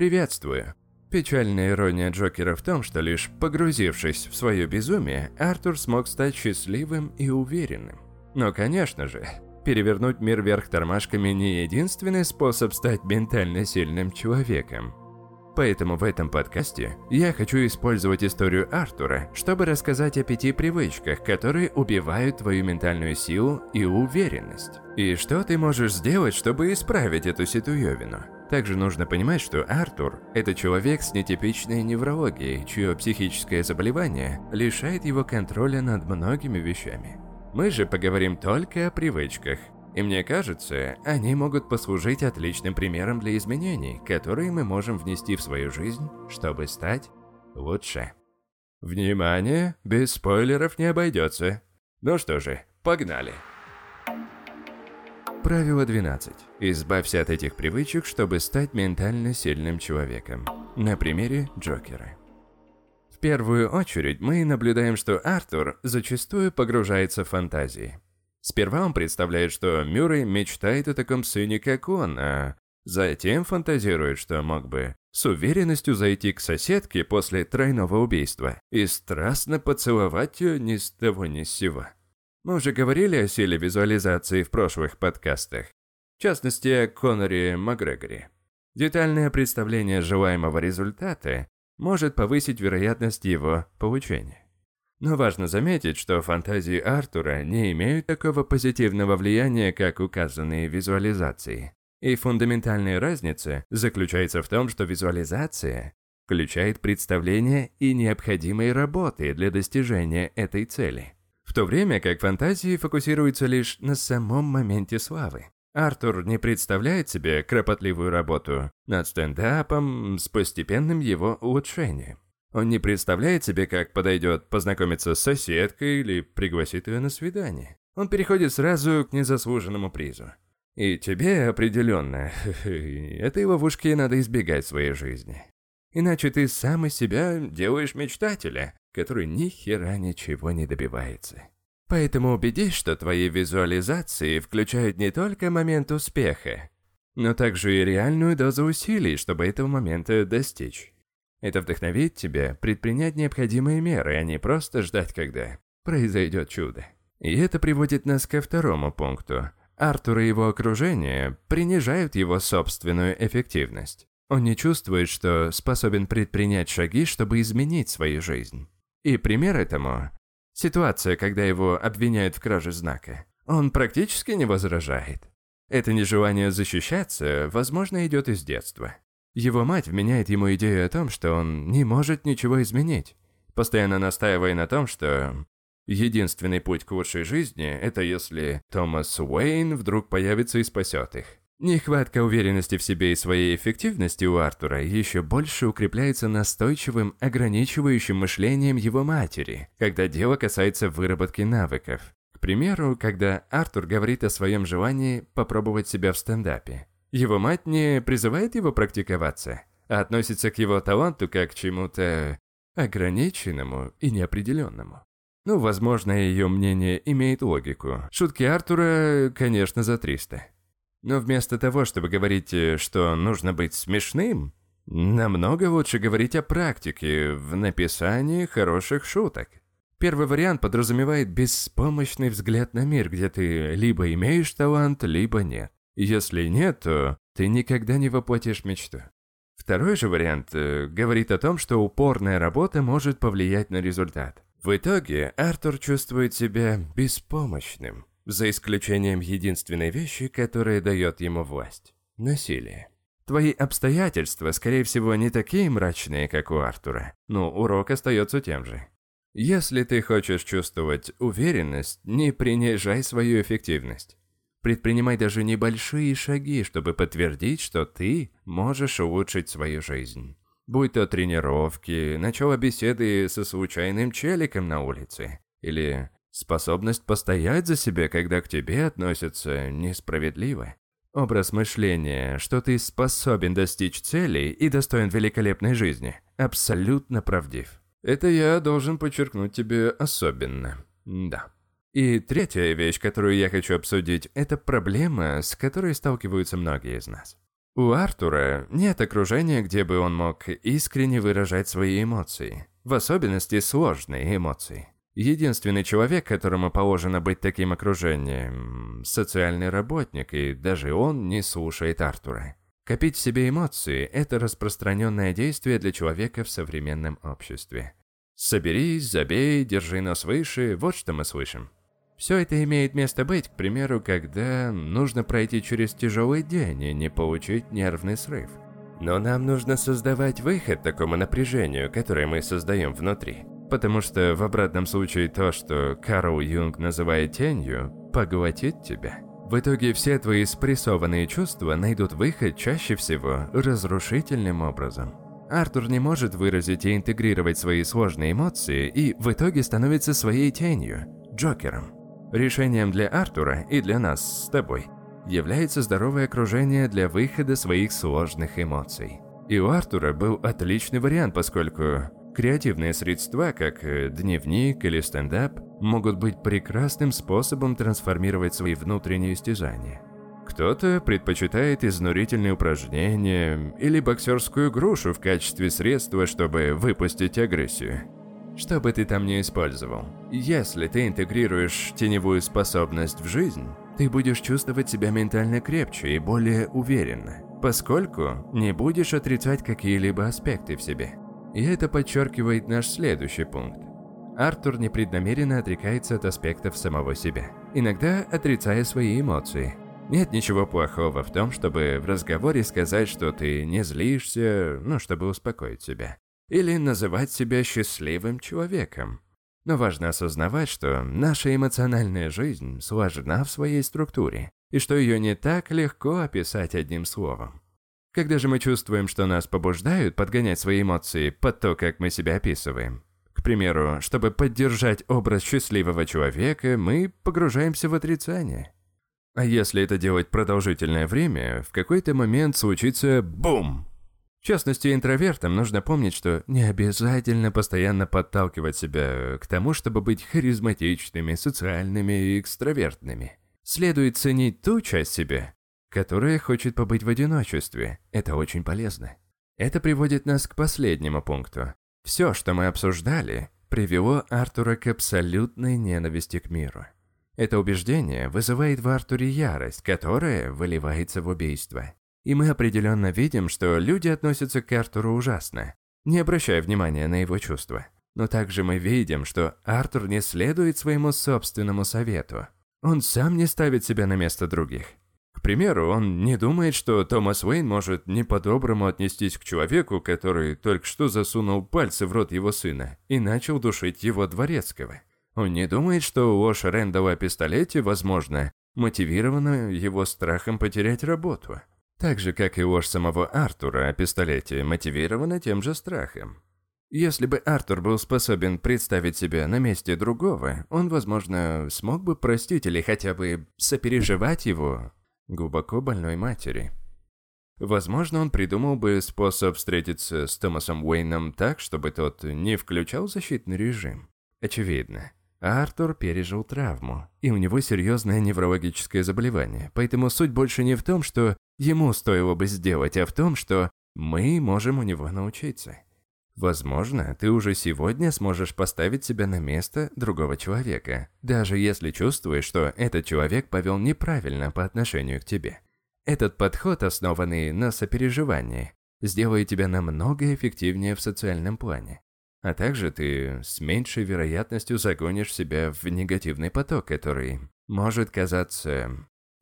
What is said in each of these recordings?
Приветствую. Печальная ирония Джокера в том, что лишь погрузившись в свое безумие, Артур смог стать счастливым и уверенным. Но, конечно же, перевернуть мир вверх тормашками не единственный способ стать ментально сильным человеком. Поэтому в этом подкасте я хочу использовать историю Артура, чтобы рассказать о пяти привычках, которые убивают твою ментальную силу и уверенность. И что ты можешь сделать, чтобы исправить эту ситуевину. Также нужно понимать, что Артур – это человек с нетипичной неврологией, чье психическое заболевание лишает его контроля над многими вещами. Мы же поговорим только о привычках, и мне кажется, они могут послужить отличным примером для изменений, которые мы можем внести в свою жизнь, чтобы стать лучше. Внимание, без спойлеров не обойдется. Ну что же, погнали. Правило 12. Избавься от этих привычек, чтобы стать ментально сильным человеком. На примере Джокера. В первую очередь мы наблюдаем, что Артур зачастую погружается в фантазии. Сперва он представляет, что Мюррей мечтает о таком сыне, как он, а затем фантазирует, что мог бы с уверенностью зайти к соседке после тройного убийства и страстно поцеловать ее ни с того ни с сего. Мы уже говорили о силе визуализации в прошлых подкастах, в частности о Коноре Макгрегоре. Детальное представление желаемого результата может повысить вероятность его получения. Но важно заметить, что фантазии Артура не имеют такого позитивного влияния, как указанные визуализации. И фундаментальная разница заключается в том, что визуализация включает представление и необходимые работы для достижения этой цели. В то время как фантазии фокусируются лишь на самом моменте славы. Артур не представляет себе кропотливую работу над стендапом с постепенным его улучшением. Он не представляет себе, как подойдет познакомиться с соседкой или пригласит ее на свидание. Он переходит сразу к незаслуженному призу. И тебе определенно, этой ловушки надо избегать в своей жизни. Иначе ты сам из себя делаешь мечтателя, который ни хера ничего не добивается. Поэтому убедись, что твои визуализации включают не только момент успеха, но также и реальную дозу усилий, чтобы этого момента достичь. Это вдохновит тебя предпринять необходимые меры, а не просто ждать, когда произойдет чудо. И это приводит нас ко второму пункту. Артур и его окружение принижают его собственную эффективность. Он не чувствует, что способен предпринять шаги, чтобы изменить свою жизнь. И пример этому – ситуация, когда его обвиняют в краже знака. Он практически не возражает. Это нежелание защищаться, возможно, идет из детства. Его мать вменяет ему идею о том, что он не может ничего изменить, постоянно настаивая на том, что единственный путь к лучшей жизни – это если Томас Уэйн вдруг появится и спасет их. Нехватка уверенности в себе и своей эффективности у Артура еще больше укрепляется настойчивым, ограничивающим мышлением его матери, когда дело касается выработки навыков. К примеру, когда Артур говорит о своем желании попробовать себя в стендапе. Его мать не призывает его практиковаться, а относится к его таланту как к чему-то ограниченному и неопределенному. Ну, возможно, ее мнение имеет логику. Шутки Артура, конечно, за 300. Но вместо того, чтобы говорить, что нужно быть смешным, намного лучше говорить о практике в написании хороших шуток. Первый вариант подразумевает беспомощный взгляд на мир, где ты либо имеешь талант, либо нет. Если нет, то ты никогда не воплотишь мечту. Второй же вариант э, говорит о том, что упорная работа может повлиять на результат. В итоге Артур чувствует себя беспомощным, за исключением единственной вещи, которая дает ему власть – насилие. Твои обстоятельства, скорее всего, не такие мрачные, как у Артура, но урок остается тем же. Если ты хочешь чувствовать уверенность, не принижай свою эффективность. Предпринимай даже небольшие шаги, чтобы подтвердить, что ты можешь улучшить свою жизнь. Будь то тренировки, начало беседы со случайным челиком на улице, или способность постоять за себя, когда к тебе относятся несправедливо. Образ мышления, что ты способен достичь целей и достоин великолепной жизни, абсолютно правдив. Это я должен подчеркнуть тебе особенно. Да. И третья вещь, которую я хочу обсудить, это проблема, с которой сталкиваются многие из нас. У Артура нет окружения, где бы он мог искренне выражать свои эмоции, в особенности сложные эмоции. Единственный человек, которому положено быть таким окружением – социальный работник, и даже он не слушает Артура. Копить в себе эмоции – это распространенное действие для человека в современном обществе. Соберись, забей, держи нос выше – вот что мы слышим. Все это имеет место быть, к примеру, когда нужно пройти через тяжелый день и не получить нервный срыв. Но нам нужно создавать выход такому напряжению, которое мы создаем внутри. Потому что в обратном случае то, что Карл Юнг называет тенью, поглотит тебя. В итоге все твои спрессованные чувства найдут выход чаще всего разрушительным образом. Артур не может выразить и интегрировать свои сложные эмоции и в итоге становится своей тенью, Джокером. Решением для Артура и для нас с тобой является здоровое окружение для выхода своих сложных эмоций. И у Артура был отличный вариант, поскольку креативные средства, как э, дневник или стендап, могут быть прекрасным способом трансформировать свои внутренние истязания. Кто-то предпочитает изнурительные упражнения или боксерскую грушу в качестве средства, чтобы выпустить агрессию. Что бы ты там ни использовал, если ты интегрируешь теневую способность в жизнь, ты будешь чувствовать себя ментально крепче и более уверенно, поскольку не будешь отрицать какие-либо аспекты в себе. И это подчеркивает наш следующий пункт. Артур непреднамеренно отрекается от аспектов самого себя, иногда отрицая свои эмоции. Нет ничего плохого в том, чтобы в разговоре сказать, что ты не злишься, ну, чтобы успокоить себя или называть себя счастливым человеком. Но важно осознавать, что наша эмоциональная жизнь сложна в своей структуре, и что ее не так легко описать одним словом. Когда же мы чувствуем, что нас побуждают подгонять свои эмоции под то, как мы себя описываем, к примеру, чтобы поддержать образ счастливого человека, мы погружаемся в отрицание. А если это делать продолжительное время, в какой-то момент случится бум! В частности, интровертам нужно помнить, что не обязательно постоянно подталкивать себя к тому, чтобы быть харизматичными, социальными и экстравертными. Следует ценить ту часть себя, которая хочет побыть в одиночестве. Это очень полезно. Это приводит нас к последнему пункту. Все, что мы обсуждали, привело Артура к абсолютной ненависти к миру. Это убеждение вызывает в Артуре ярость, которая выливается в убийство. И мы определенно видим, что люди относятся к Артуру ужасно, не обращая внимания на его чувства. Но также мы видим, что Артур не следует своему собственному совету. Он сам не ставит себя на место других. К примеру, он не думает, что Томас Уэйн может не по-доброму отнестись к человеку, который только что засунул пальцы в рот его сына и начал душить его дворецкого. Он не думает, что ложь Рэндала о пистолете, возможно, мотивирована его страхом потерять работу. Так же, как и ложь самого Артура о пистолете, мотивирована тем же страхом. Если бы Артур был способен представить себя на месте другого, он, возможно, смог бы простить или хотя бы сопереживать его глубоко больной матери. Возможно, он придумал бы способ встретиться с Томасом Уэйном так, чтобы тот не включал защитный режим. Очевидно, Артур пережил травму, и у него серьезное неврологическое заболевание, поэтому суть больше не в том, что ему стоило бы сделать, а в том, что мы можем у него научиться. Возможно, ты уже сегодня сможешь поставить себя на место другого человека, даже если чувствуешь, что этот человек повел неправильно по отношению к тебе. Этот подход, основанный на сопереживании, сделает тебя намного эффективнее в социальном плане. А также ты с меньшей вероятностью загонишь себя в негативный поток, который может казаться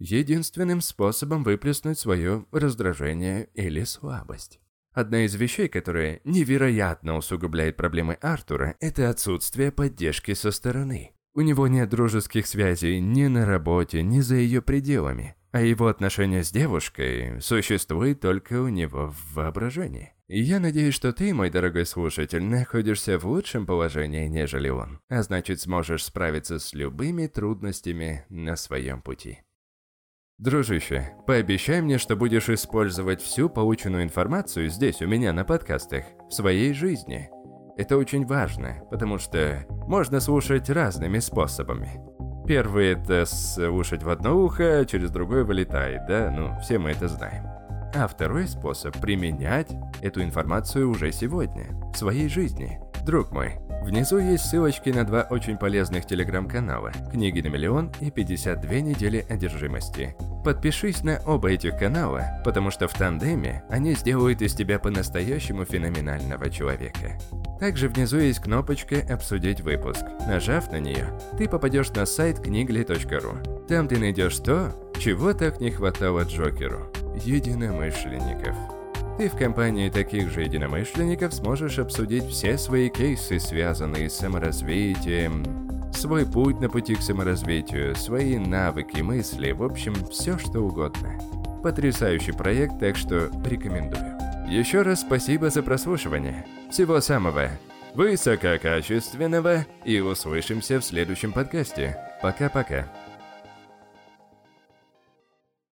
единственным способом выплеснуть свое раздражение или слабость. Одна из вещей, которая невероятно усугубляет проблемы Артура, это отсутствие поддержки со стороны. У него нет дружеских связей ни на работе, ни за ее пределами, а его отношения с девушкой существуют только у него в воображении. Я надеюсь, что ты, мой дорогой слушатель, находишься в лучшем положении, нежели он, а значит сможешь справиться с любыми трудностями на своем пути. Дружище, пообещай мне, что будешь использовать всю полученную информацию здесь, у меня на подкастах, в своей жизни. Это очень важно, потому что можно слушать разными способами. Первый это слушать в одно ухо, а через другое вылетает, да? Ну, все мы это знаем. а второй способ – применять эту информацию уже сегодня, в своей жизни. Друг мой, внизу есть ссылочки на два очень полезных телеграм-канала «Книги на миллион» и «52 недели одержимости». Подпишись на оба этих канала, потому что в тандеме они сделают из тебя по-настоящему феноменального человека. Также внизу есть кнопочка «Обсудить выпуск». Нажав на нее, ты попадешь на сайт книгли.ру. Там ты найдешь то, чего так не хватало Джокеру – единомышленников. Ты в компании таких же единомышленников сможешь обсудить все свои кейсы, связанные с саморазвитием, свой путь на пути к саморазвитию, свои навыки, мысли, в общем, все что угодно. Потрясающий проект, так что рекомендую. Еще раз спасибо за прослушивание. Всего самого высококачественного и услышимся в следующем подкасте. Пока-пока.